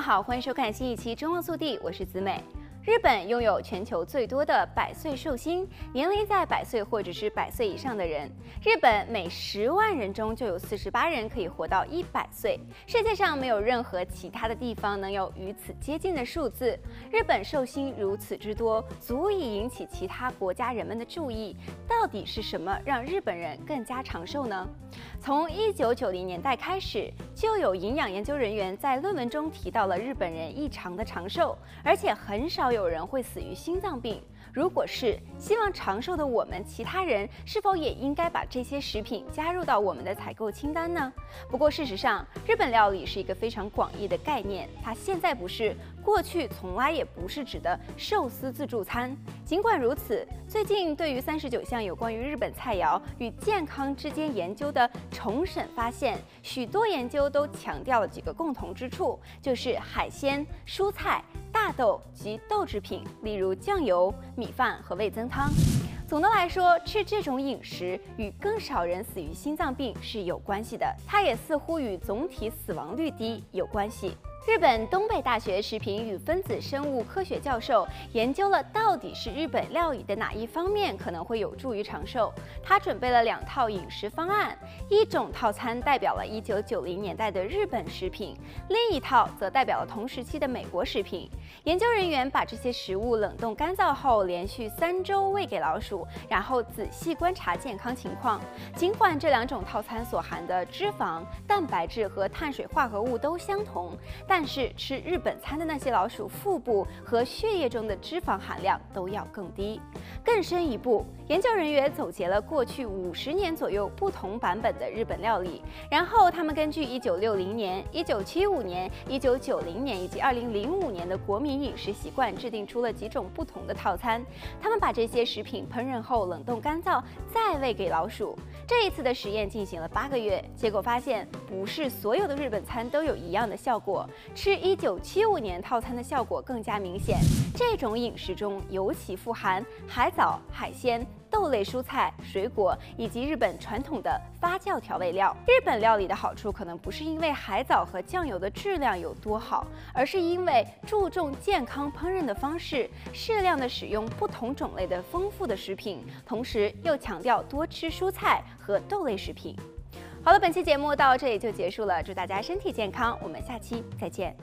好，欢迎收看新一期《中望速递》，我是子美。日本拥有全球最多的百岁寿星，年龄在百岁或者是百岁以上的人。日本每十万人中就有四十八人可以活到一百岁，世界上没有任何其他的地方能有与此接近的数字。日本寿星如此之多，足以引起其他国家人们的注意。到底是什么让日本人更加长寿呢？从一九九零年代开始，就有营养研究人员在论文中提到了日本人异常的长寿，而且很少。有人会死于心脏病。如果是希望长寿的我们，其他人是否也应该把这些食品加入到我们的采购清单呢？不过事实上，日本料理是一个非常广义的概念，它现在不是，过去从来也不是指的寿司自助餐。尽管如此，最近对于三十九项有关于日本菜肴与健康之间研究的重审发现，许多研究都强调了几个共同之处，就是海鲜、蔬菜。大豆及豆制品，例如酱油、米饭和味增汤。总的来说，吃这种饮食与更少人死于心脏病是有关系的，它也似乎与总体死亡率低有关系。日本东北大学食品与分子生物科学教授研究了到底是日本料理的哪一方面可能会有助于长寿。他准备了两套饮食方案，一种套餐代表了一九九零年代的日本食品，另一套则代表了同时期的美国食品。研究人员把这些食物冷冻干燥后，连续三周喂给老鼠，然后仔细观察健康情况。尽管这两种套餐所含的脂肪、蛋白质和碳水化合物都相同。但是吃日本餐的那些老鼠腹部和血液中的脂肪含量都要更低。更深一步，研究人员总结了过去五十年左右不同版本的日本料理，然后他们根据一九六零年、一九七五年、一九九零年以及二零零五年的国民饮食习惯，制定出了几种不同的套餐。他们把这些食品烹饪后冷冻干燥，再喂给老鼠。这一次的实验进行了八个月，结果发现不是所有的日本餐都有一样的效果。吃一九七五年套餐的效果更加明显。这种饮食中尤其富含海藻、海鲜、豆类、蔬菜、水果以及日本传统的发酵调味料。日本料理的好处可能不是因为海藻和酱油的质量有多好，而是因为注重健康烹饪的方式，适量的使用不同种类的丰富的食品，同时又强调多吃蔬菜和豆类食品。好了，本期节目到这里就结束了。祝大家身体健康，我们下期再见。